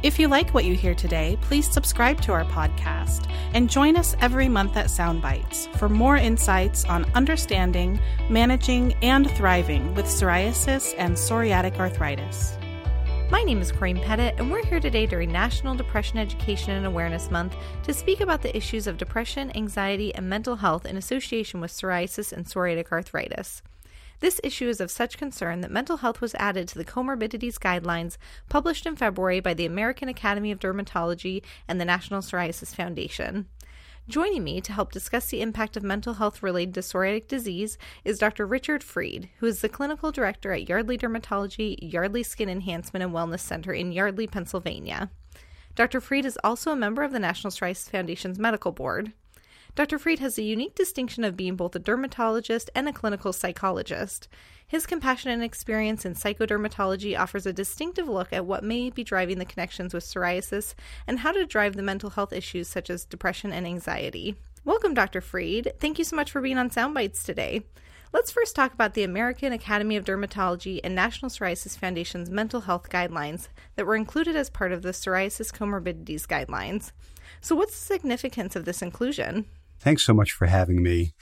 If you like what you hear today, please subscribe to our podcast and join us every month at Soundbites for more insights on understanding, managing, and thriving with psoriasis and psoriatic arthritis. My name is Corinne Pettit, and we're here today during National Depression Education and Awareness Month to speak about the issues of depression, anxiety, and mental health in association with psoriasis and psoriatic arthritis. This issue is of such concern that mental health was added to the comorbidities guidelines published in February by the American Academy of Dermatology and the National Psoriasis Foundation. Joining me to help discuss the impact of mental health related to psoriatic disease is Dr. Richard Fried, who is the clinical director at Yardley Dermatology, Yardley Skin Enhancement and Wellness Center in Yardley, Pennsylvania. Dr. Fried is also a member of the National Psoriasis Foundation's medical board. Dr. Fried has the unique distinction of being both a dermatologist and a clinical psychologist. His compassion and experience in psychodermatology offers a distinctive look at what may be driving the connections with psoriasis and how to drive the mental health issues such as depression and anxiety. Welcome, Dr. Fried. Thank you so much for being on Soundbites today. Let's first talk about the American Academy of Dermatology and National Psoriasis Foundation's mental health guidelines that were included as part of the Psoriasis Comorbidities Guidelines. So, what's the significance of this inclusion? Thanks so much for having me.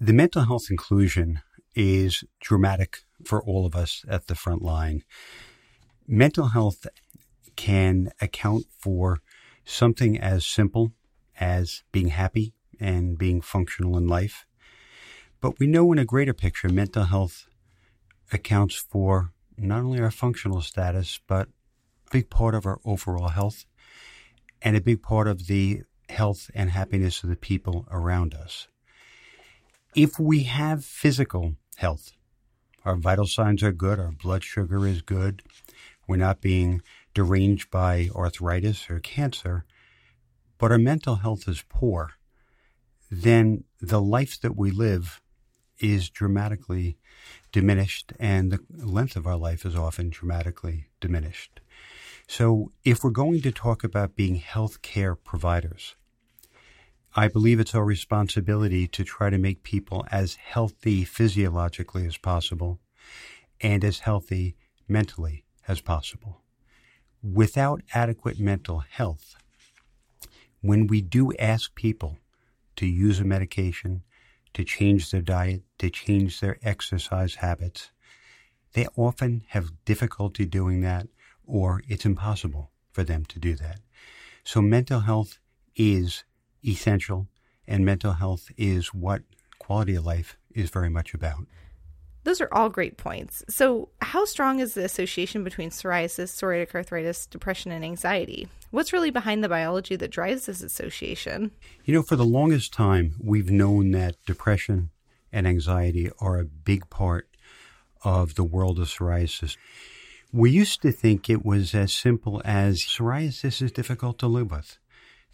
The mental health inclusion is dramatic for all of us at the front line. Mental health can account for something as simple as being happy and being functional in life. But we know in a greater picture, mental health accounts for not only our functional status, but a big part of our overall health and a big part of the health and happiness of the people around us. If we have physical health, our vital signs are good, our blood sugar is good, we're not being deranged by arthritis or cancer, but our mental health is poor, then the life that we live is dramatically diminished and the length of our life is often dramatically diminished. So if we're going to talk about being health care providers, I believe it's our responsibility to try to make people as healthy physiologically as possible and as healthy mentally as possible. Without adequate mental health, when we do ask people to use a medication, to change their diet, to change their exercise habits, they often have difficulty doing that or it's impossible for them to do that. So mental health is essential, and mental health is what quality of life is very much about. Those are all great points. So, how strong is the association between psoriasis, psoriatic arthritis, depression, and anxiety? What's really behind the biology that drives this association? You know, for the longest time, we've known that depression and anxiety are a big part of the world of psoriasis. We used to think it was as simple as psoriasis is difficult to live with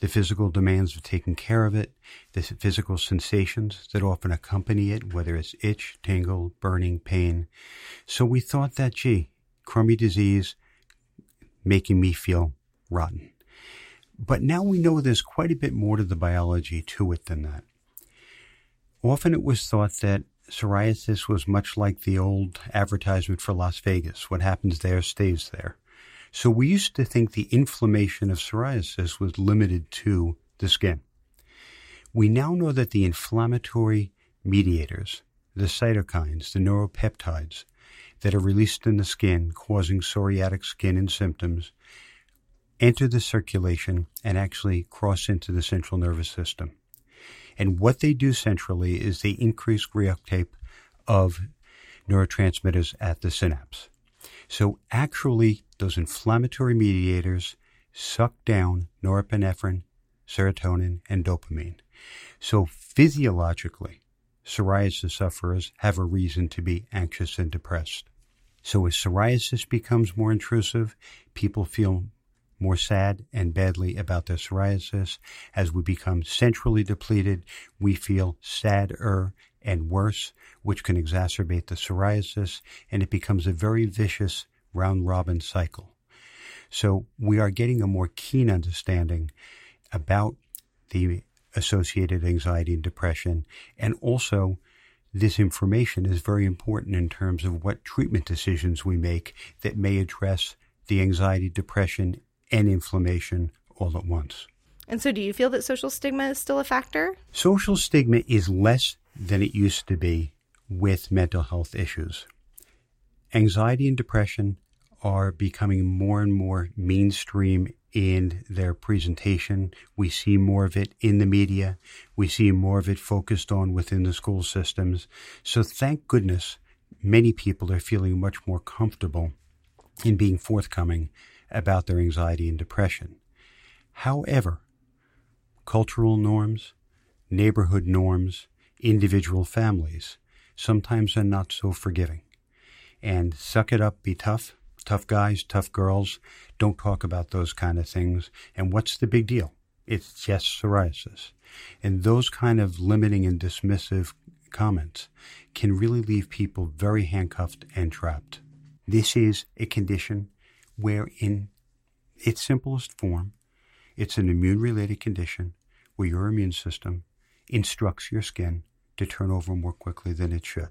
the physical demands of taking care of it, the physical sensations that often accompany it, whether it's itch, tingle, burning, pain. So we thought that, gee, crummy disease making me feel rotten. But now we know there's quite a bit more to the biology to it than that. Often it was thought that psoriasis was much like the old advertisement for Las Vegas. What happens there stays there. So we used to think the inflammation of psoriasis was limited to the skin. We now know that the inflammatory mediators, the cytokines, the neuropeptides that are released in the skin causing psoriatic skin and symptoms enter the circulation and actually cross into the central nervous system. And what they do centrally is they increase reuptake of neurotransmitters at the synapse. So actually, those inflammatory mediators suck down norepinephrine, serotonin, and dopamine. So physiologically, psoriasis sufferers have a reason to be anxious and depressed. So as psoriasis becomes more intrusive, people feel more sad and badly about their psoriasis. As we become centrally depleted, we feel sadder and worse, which can exacerbate the psoriasis, and it becomes a very vicious round robin cycle. So we are getting a more keen understanding about the associated anxiety and depression, and also this information is very important in terms of what treatment decisions we make that may address the anxiety, depression, and inflammation all at once. And so, do you feel that social stigma is still a factor? Social stigma is less than it used to be with mental health issues. Anxiety and depression are becoming more and more mainstream in their presentation. We see more of it in the media. We see more of it focused on within the school systems. So thank goodness many people are feeling much more comfortable in being forthcoming about their anxiety and depression. However, cultural norms, neighborhood norms, individual families sometimes are not so forgiving. And suck it up, be tough, tough guys, tough girls. Don't talk about those kind of things. And what's the big deal? It's just psoriasis. And those kind of limiting and dismissive comments can really leave people very handcuffed and trapped. This is a condition where, in its simplest form, it's an immune related condition where your immune system instructs your skin to turn over more quickly than it should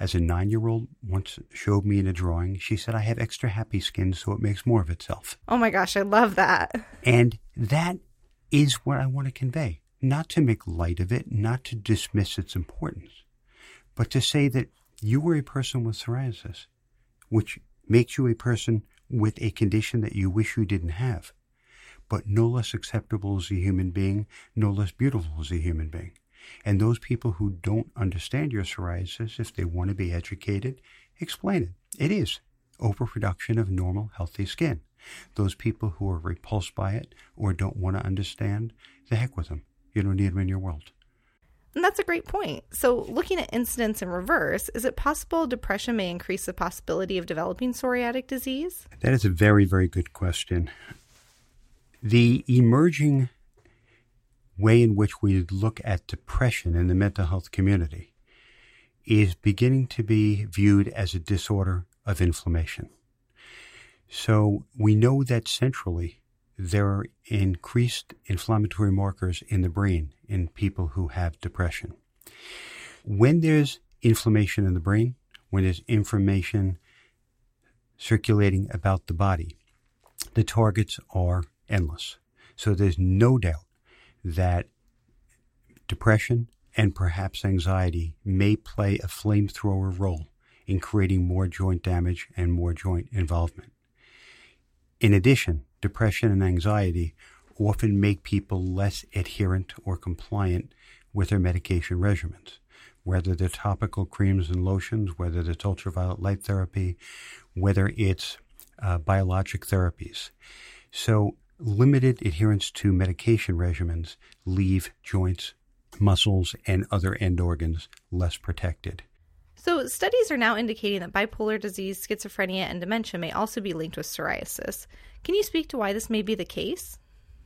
as a nine year old once showed me in a drawing, she said, I have extra happy skin, so it makes more of itself. Oh my gosh, I love that. And that is what I want to convey. Not to make light of it, not to dismiss its importance, but to say that you were a person with psoriasis, which makes you a person with a condition that you wish you didn't have, but no less acceptable as a human being, no less beautiful as a human being. And those people who don't understand your psoriasis, if they want to be educated, explain it. It is overproduction of normal, healthy skin. Those people who are repulsed by it or don't want to understand, the heck with them. You don't need them in your world. And that's a great point. So, looking at incidence in reverse, is it possible depression may increase the possibility of developing psoriatic disease? That is a very, very good question. The emerging way in which we look at depression in the mental health community is beginning to be viewed as a disorder of inflammation. So we know that centrally there are increased inflammatory markers in the brain in people who have depression. When there's inflammation in the brain, when there's information circulating about the body, the targets are endless. So there's no doubt that depression and perhaps anxiety may play a flamethrower role in creating more joint damage and more joint involvement. In addition, depression and anxiety often make people less adherent or compliant with their medication regimens, whether they're topical creams and lotions, whether it's ultraviolet light therapy, whether it's uh, biologic therapies. So limited adherence to medication regimens leave joints, muscles, and other end organs less protected. So, studies are now indicating that bipolar disease, schizophrenia, and dementia may also be linked with psoriasis. Can you speak to why this may be the case?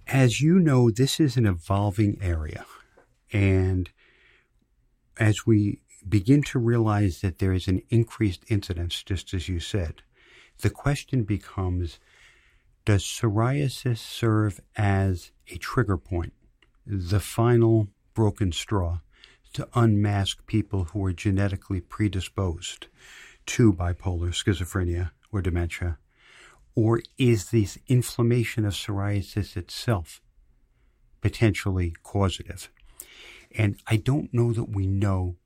As you know, this is an evolving area. And as we begin to realize that there is an increased incidence, just as you said, the question becomes does psoriasis serve as a trigger point, the final broken straw, to unmask people who are genetically predisposed to bipolar, schizophrenia, or dementia? Or is this inflammation of psoriasis itself potentially causative? And I don't know that we know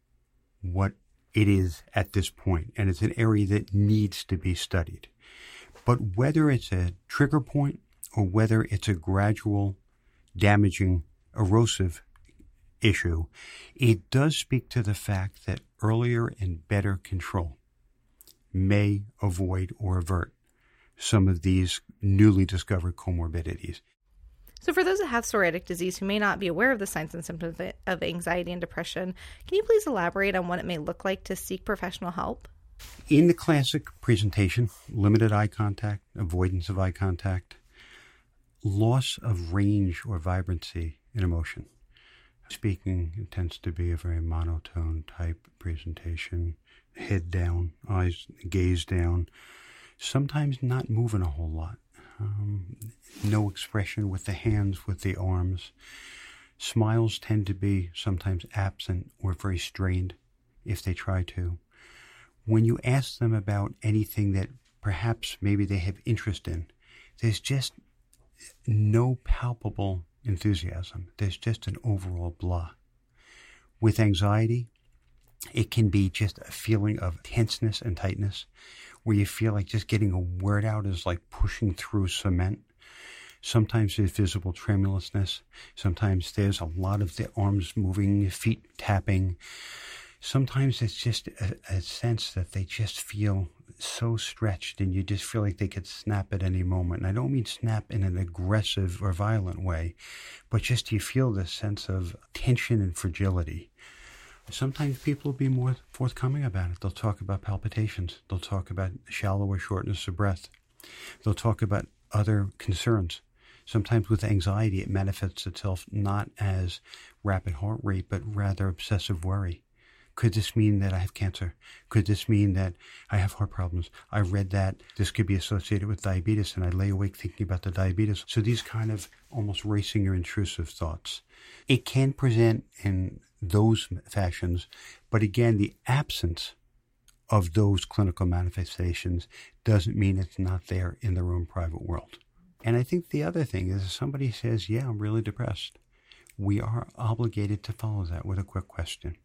what it is at this point, and it's an area that needs to be studied. But whether it's a trigger point or whether it's a gradual, damaging, erosive issue, it does speak to the fact that earlier and better control may avoid or avert some of these newly discovered comorbidities. So, for those that have psoriatic disease who may not be aware of the signs and symptoms of anxiety and depression, can you please elaborate on what it may look like to seek professional help? In the classic presentation, limited eye contact, avoidance of eye contact, loss of range or vibrancy in emotion, Speaking tends to be a very monotone type presentation, head down, eyes gaze down, sometimes not moving a whole lot. Um, no expression with the hands, with the arms. Smiles tend to be sometimes absent or very strained if they try to. When you ask them about anything that perhaps maybe they have interest in, there's just no palpable enthusiasm. There's just an overall blah. With anxiety, it can be just a feeling of tenseness and tightness where you feel like just getting a word out is like pushing through cement. Sometimes there's visible tremulousness. Sometimes there's a lot of the arms moving, feet tapping. Sometimes it's just a, a sense that they just feel so stretched and you just feel like they could snap at any moment. And I don't mean snap in an aggressive or violent way, but just you feel this sense of tension and fragility. Sometimes people will be more forthcoming about it. They'll talk about palpitations. They'll talk about shallow or shortness of breath. They'll talk about other concerns. Sometimes with anxiety, it manifests itself not as rapid heart rate, but rather obsessive worry. Could this mean that I have cancer? Could this mean that I have heart problems? I read that this could be associated with diabetes and I lay awake thinking about the diabetes. So these kind of almost racing or intrusive thoughts. It can present in those fashions, but again, the absence of those clinical manifestations doesn't mean it's not there in their own private world. And I think the other thing is if somebody says, Yeah, I'm really depressed, we are obligated to follow that with a quick question.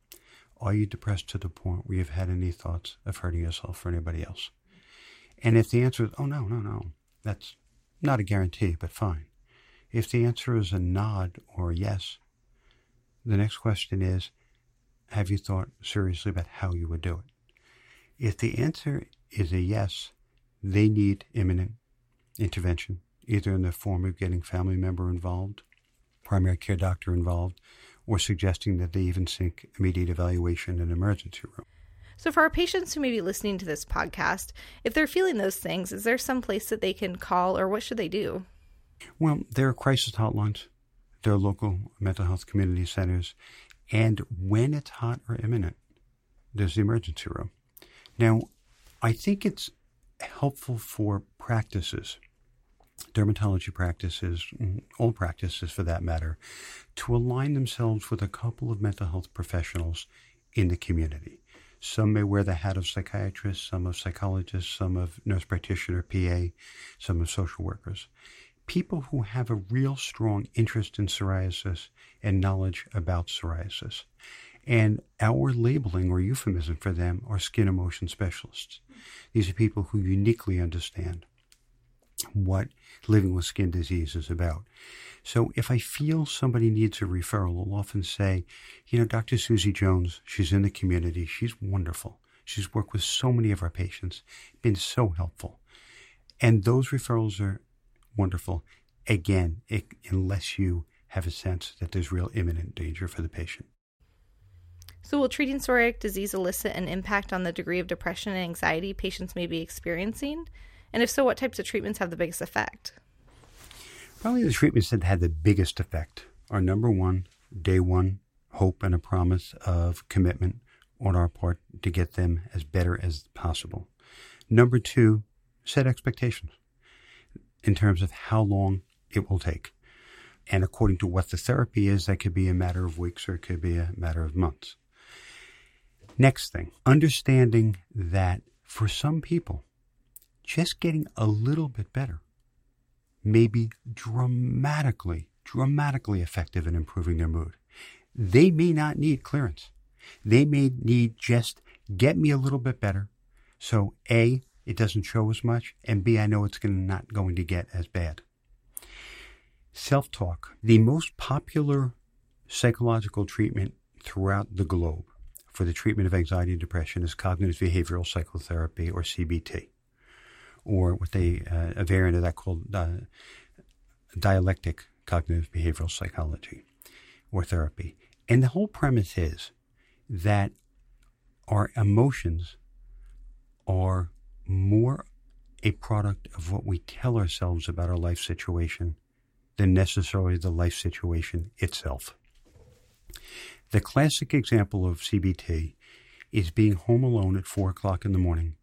Are you depressed to the point where you've had any thoughts of hurting yourself or anybody else? And if the answer is, oh, no, no, no, that's not a guarantee, but fine. If the answer is a nod or a yes, the next question is, have you thought seriously about how you would do it? If the answer is a yes, they need imminent intervention, either in the form of getting family member involved, primary care doctor involved, or suggesting that they even seek immediate evaluation in an emergency room. So, for our patients who may be listening to this podcast, if they're feeling those things, is there some place that they can call or what should they do? Well, there are crisis hotlines, there are local mental health community centers, and when it's hot or imminent, there's the emergency room. Now, I think it's helpful for practices dermatology practices, mm, all practices for that matter, to align themselves with a couple of mental health professionals in the community. Some may wear the hat of psychiatrists, some of psychologists, some of nurse practitioner, PA, some of social workers. People who have a real strong interest in psoriasis and knowledge about psoriasis. And our labeling or euphemism for them are skin emotion specialists. These are people who uniquely understand what living with skin disease is about. So if I feel somebody needs a referral, I'll often say, you know, Dr. Susie Jones, she's in the community. She's wonderful. She's worked with so many of our patients, been so helpful. And those referrals are wonderful. Again, it, unless you have a sense that there's real imminent danger for the patient. So, will treating psoriatic disease elicit an impact on the degree of depression and anxiety patients may be experiencing? And if so, what types of treatments have the biggest effect? Probably the treatments that had the biggest effect are number one, day one, hope and a promise of commitment on our part to get them as better as possible. Number two, set expectations in terms of how long it will take. And according to what the therapy is, that could be a matter of weeks or it could be a matter of months. Next thing, understanding that for some people, just getting a little bit better may be dramatically, dramatically effective in improving their mood. They may not need clearance. They may need just get me a little bit better. So A, it doesn't show as much, and B, I know it's not going to get as bad. Self-talk, the most popular psychological treatment throughout the globe for the treatment of anxiety and depression is cognitive behavioral psychotherapy or CBT or they uh, a variant of that called uh, dialectic cognitive behavioral psychology or therapy. And the whole premise is that our emotions are more a product of what we tell ourselves about our life situation than necessarily the life situation itself. The classic example of CBT is being home alone at four o'clock in the morning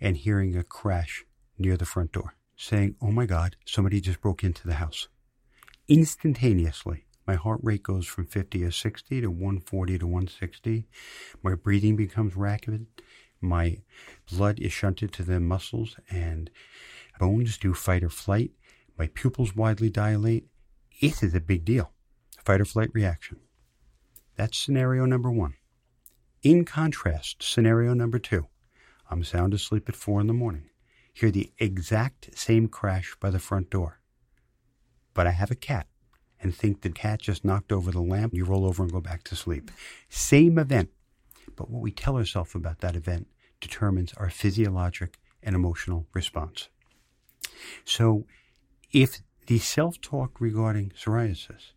and hearing a crash near the front door, saying, Oh my God, somebody just broke into the house. Instantaneously, my heart rate goes from 50 to 60 to 140 to 160. My breathing becomes rapid. My blood is shunted to the muscles and bones do fight or flight. My pupils widely dilate. It is a big deal. Fight or flight reaction. That's scenario number one. In contrast, scenario number two I'm sound asleep at four in the morning. Hear the exact same crash by the front door. But I have a cat and think the cat just knocked over the lamp. You roll over and go back to sleep. Same event. But what we tell ourselves about that event determines our physiologic and emotional response. So if the self talk regarding psoriasis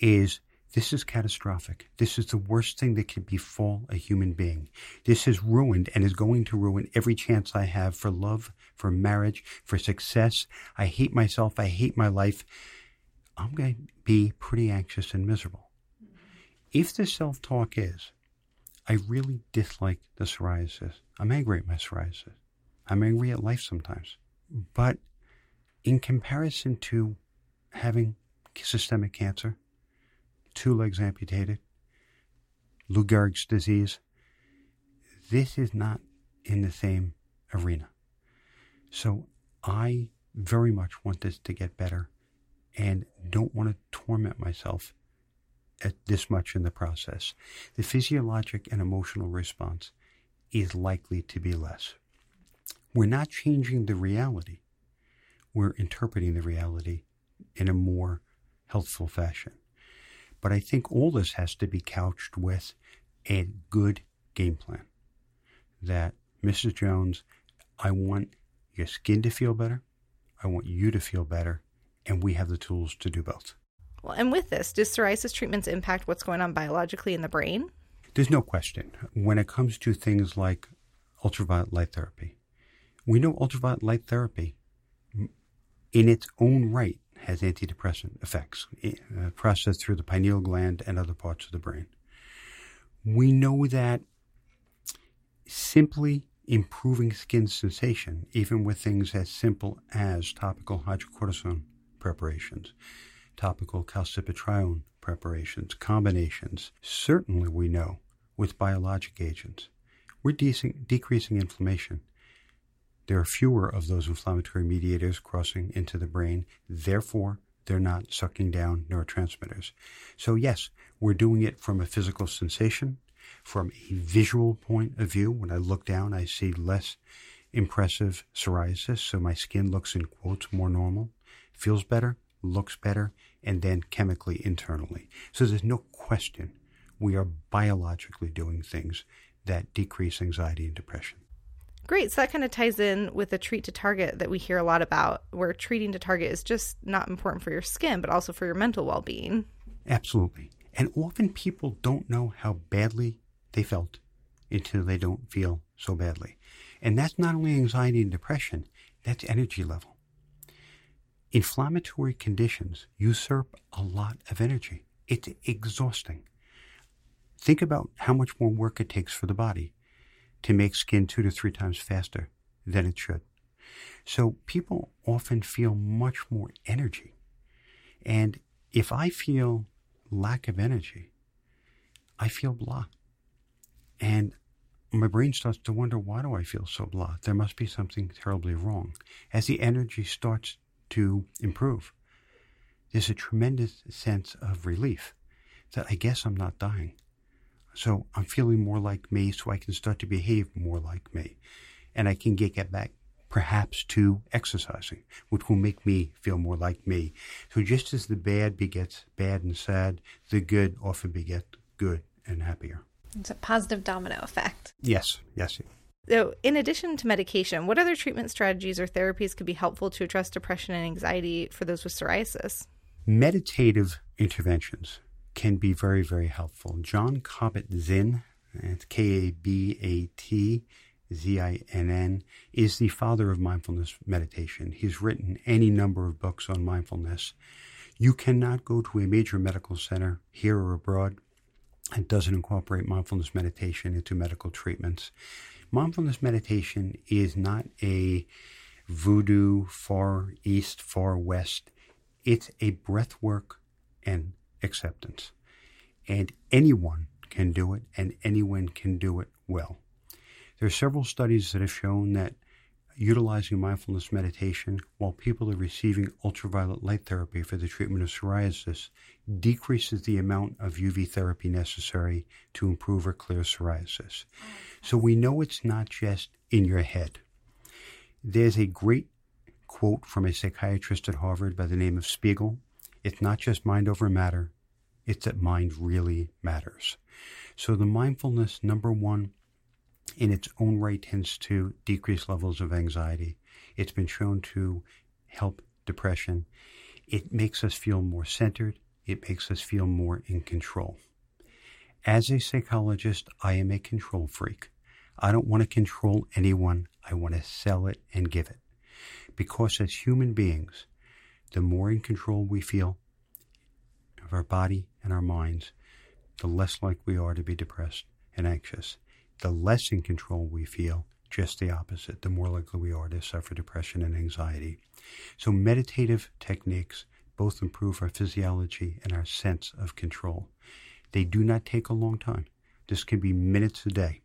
is this is catastrophic. This is the worst thing that can befall a human being. This has ruined and is going to ruin every chance I have for love, for marriage, for success. I hate myself. I hate my life. I'm going to be pretty anxious and miserable. If the self talk is, I really dislike the psoriasis. I'm angry at my psoriasis. I'm angry at life sometimes. But in comparison to having systemic cancer, two legs amputated, Lou Gehrig's disease. This is not in the same arena. So I very much want this to get better and don't want to torment myself at this much in the process. The physiologic and emotional response is likely to be less. We're not changing the reality. We're interpreting the reality in a more healthful fashion. But I think all this has to be couched with a good game plan. That, Mrs. Jones, I want your skin to feel better. I want you to feel better. And we have the tools to do both. Well, and with this, does psoriasis treatments impact what's going on biologically in the brain? There's no question. When it comes to things like ultraviolet light therapy, we know ultraviolet light therapy in its own right has antidepressant effects uh, processed through the pineal gland and other parts of the brain. We know that simply improving skin sensation, even with things as simple as topical hydrocortisone preparations, topical calcipotriene preparations, combinations, certainly we know with biologic agents, we're de- decreasing inflammation there are fewer of those inflammatory mediators crossing into the brain. Therefore, they're not sucking down neurotransmitters. So, yes, we're doing it from a physical sensation, from a visual point of view. When I look down, I see less impressive psoriasis, so my skin looks in quotes more normal, feels better, looks better, and then chemically internally. So, there's no question we are biologically doing things that decrease anxiety and depression. Great. So that kind of ties in with the treat to target that we hear a lot about, where treating to target is just not important for your skin, but also for your mental well being. Absolutely. And often people don't know how badly they felt until they don't feel so badly. And that's not only anxiety and depression, that's energy level. Inflammatory conditions usurp a lot of energy. It's exhausting. Think about how much more work it takes for the body to make skin two to three times faster than it should. So people often feel much more energy. And if I feel lack of energy, I feel blah. And my brain starts to wonder, why do I feel so blah? There must be something terribly wrong. As the energy starts to improve, there's a tremendous sense of relief that I guess I'm not dying. So I'm feeling more like me so I can start to behave more like me. And I can get, get back perhaps to exercising, which will make me feel more like me. So just as the bad begets bad and sad, the good often beget good and happier. It's a positive domino effect. Yes, yes. So, in addition to medication, what other treatment strategies or therapies could be helpful to address depression and anxiety for those with psoriasis? Meditative interventions can be very, very helpful. Jon Kabat-Zinn, it's K A B A T Z I N N, is the father of mindfulness meditation. He's written any number of books on mindfulness. You cannot go to a major medical center here or abroad and doesn't incorporate mindfulness meditation into medical treatments. Mindfulness meditation is not a voodoo, far east, far west. It's a breath work and acceptance. And anyone can do it, and anyone can do it well. There are several studies that have shown that utilizing mindfulness meditation while people are receiving ultraviolet light therapy for the treatment of psoriasis decreases the amount of UV therapy necessary to improve or clear psoriasis. So we know it's not just in your head. There's a great quote from a psychiatrist at Harvard by the name of Spiegel. It's not just mind over matter, it's that mind really matters. So the mindfulness, number one, in its own right tends to decrease levels of anxiety. It's been shown to help depression. It makes us feel more centered. It makes us feel more in control. As a psychologist, I am a control freak. I don't want to control anyone. I want to sell it and give it. Because as human beings, the more in control we feel of our body and our minds, the less likely we are to be depressed and anxious the less in control we feel, just the opposite, the more likely we are to suffer depression and anxiety. So, meditative techniques both improve our physiology and our sense of control. They do not take a long time. This can be minutes a day.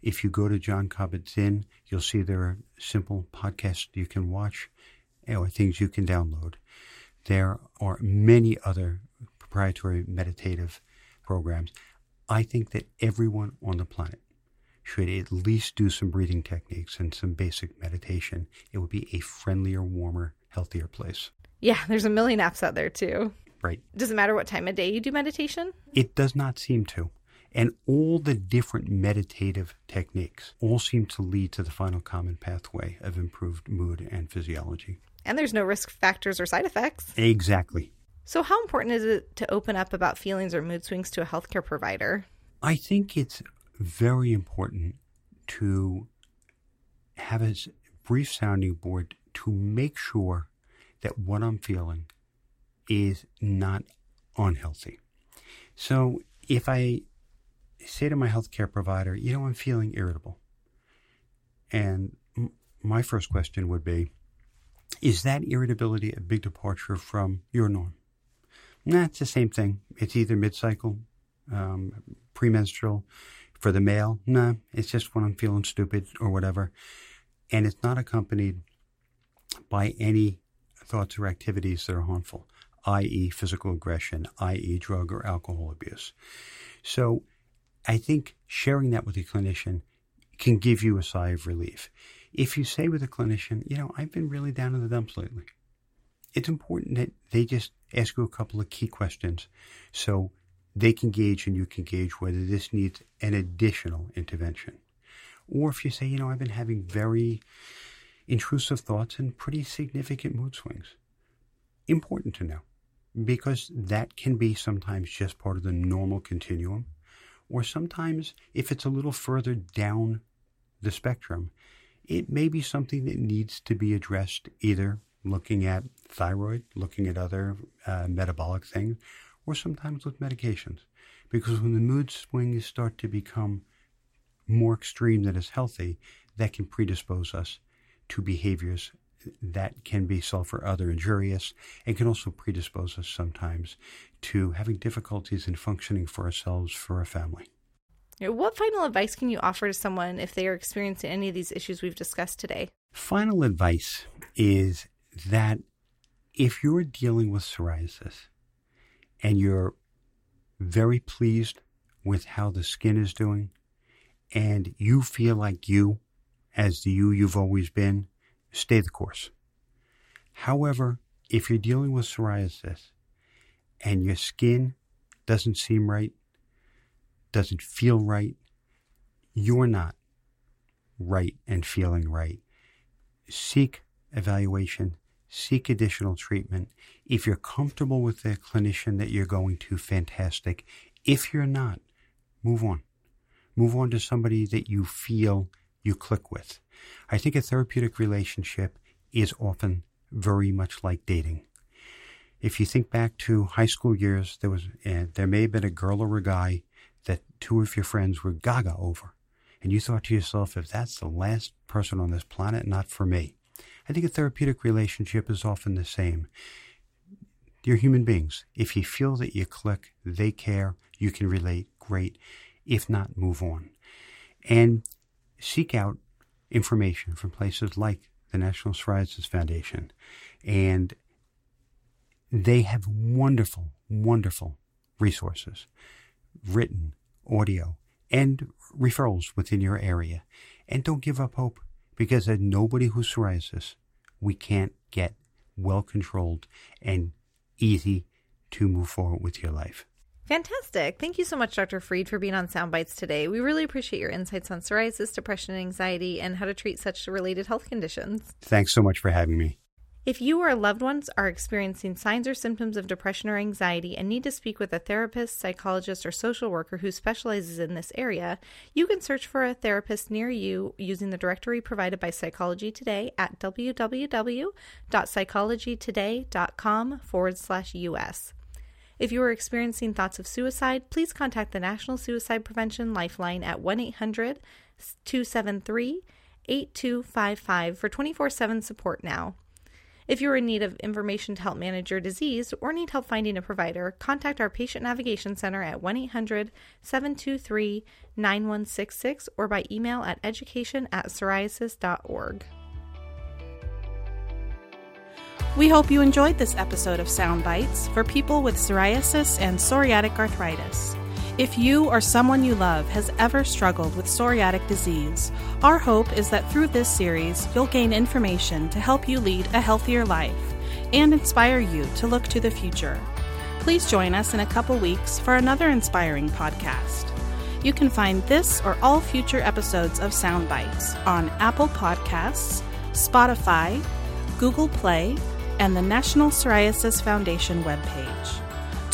If you go to Jon Kabat-Zinn, you'll see there are simple podcasts you can watch or things you can download. There are many other proprietary meditative programs. I think that everyone on the planet should at least do some breathing techniques and some basic meditation. It would be a friendlier, warmer, healthier place. Yeah, there's a million apps out there too. Right. Does it matter what time of day you do meditation? It does not seem to. And all the different meditative techniques all seem to lead to the final common pathway of improved mood and physiology. And there's no risk factors or side effects. Exactly. So, how important is it to open up about feelings or mood swings to a healthcare provider? I think it's very important to have a brief sounding board to make sure that what I'm feeling is not unhealthy. So, if I say to my healthcare provider, you know, I'm feeling irritable, and my first question would be, is that irritability a big departure from your norm? Nah, it's the same thing. It's either mid-cycle, um, premenstrual. For the male, nah, it's just when I'm feeling stupid or whatever. And it's not accompanied by any thoughts or activities that are harmful, i.e., physical aggression, i.e., drug or alcohol abuse. So I think sharing that with a clinician can give you a sigh of relief. If you say with a clinician, you know, I've been really down in the dumps lately, it's important that they just ask you a couple of key questions so they can gauge and you can gauge whether this needs an additional intervention. Or if you say, you know, I've been having very intrusive thoughts and pretty significant mood swings. Important to know because that can be sometimes just part of the normal continuum. Or sometimes, if it's a little further down the spectrum, it may be something that needs to be addressed either looking at thyroid, looking at other uh, metabolic things, or sometimes with medications. Because when the mood swings start to become more extreme than is healthy, that can predispose us to behaviors that can be self or other injurious and can also predispose us sometimes to having difficulties in functioning for ourselves, for a family. What final advice can you offer to someone if they are experiencing any of these issues we've discussed today? Final advice is that if you're dealing with psoriasis and you're very pleased with how the skin is doing and you feel like you, as the you you've always been, stay the course. However, if you're dealing with psoriasis and your skin doesn't seem right, doesn't feel right, you're not right and feeling right. Seek evaluation, seek additional treatment. If you're comfortable with the clinician that you're going to, fantastic. If you're not, move on. Move on to somebody that you feel you click with. I think a therapeutic relationship is often very much like dating. If you think back to high school years, there was uh, there may have been a girl or a guy that two of your friends were gaga over, and you thought to yourself, if that's the last person on this planet, not for me. I think a therapeutic relationship is often the same. You're human beings. If you feel that you click, they care, you can relate, great. If not, move on. And seek out information from places like the National Psoriasis Foundation. And they have wonderful, wonderful resources, written, audio, and referrals within your area. And don't give up hope because there's nobody who's psoriasis we can't get well controlled and easy to move forward with your life. Fantastic. Thank you so much, Dr. Fried, for being on Soundbites today. We really appreciate your insights on psoriasis, depression, and anxiety, and how to treat such related health conditions. Thanks so much for having me. If you or loved ones are experiencing signs or symptoms of depression or anxiety and need to speak with a therapist, psychologist, or social worker who specializes in this area, you can search for a therapist near you using the directory provided by Psychology Today at www.psychologytoday.com forward slash US. If you are experiencing thoughts of suicide, please contact the National Suicide Prevention Lifeline at 1 800 273 8255 for 24 7 support now. If you're in need of information to help manage your disease or need help finding a provider, contact our Patient Navigation Center at 1 800 723 9166 or by email at education at psoriasis.org. We hope you enjoyed this episode of Sound Bites for people with psoriasis and psoriatic arthritis. If you or someone you love has ever struggled with psoriatic disease, our hope is that through this series you'll gain information to help you lead a healthier life and inspire you to look to the future. Please join us in a couple weeks for another inspiring podcast. You can find this or all future episodes of Soundbites on Apple Podcasts, Spotify, Google Play, and the National Psoriasis Foundation webpage.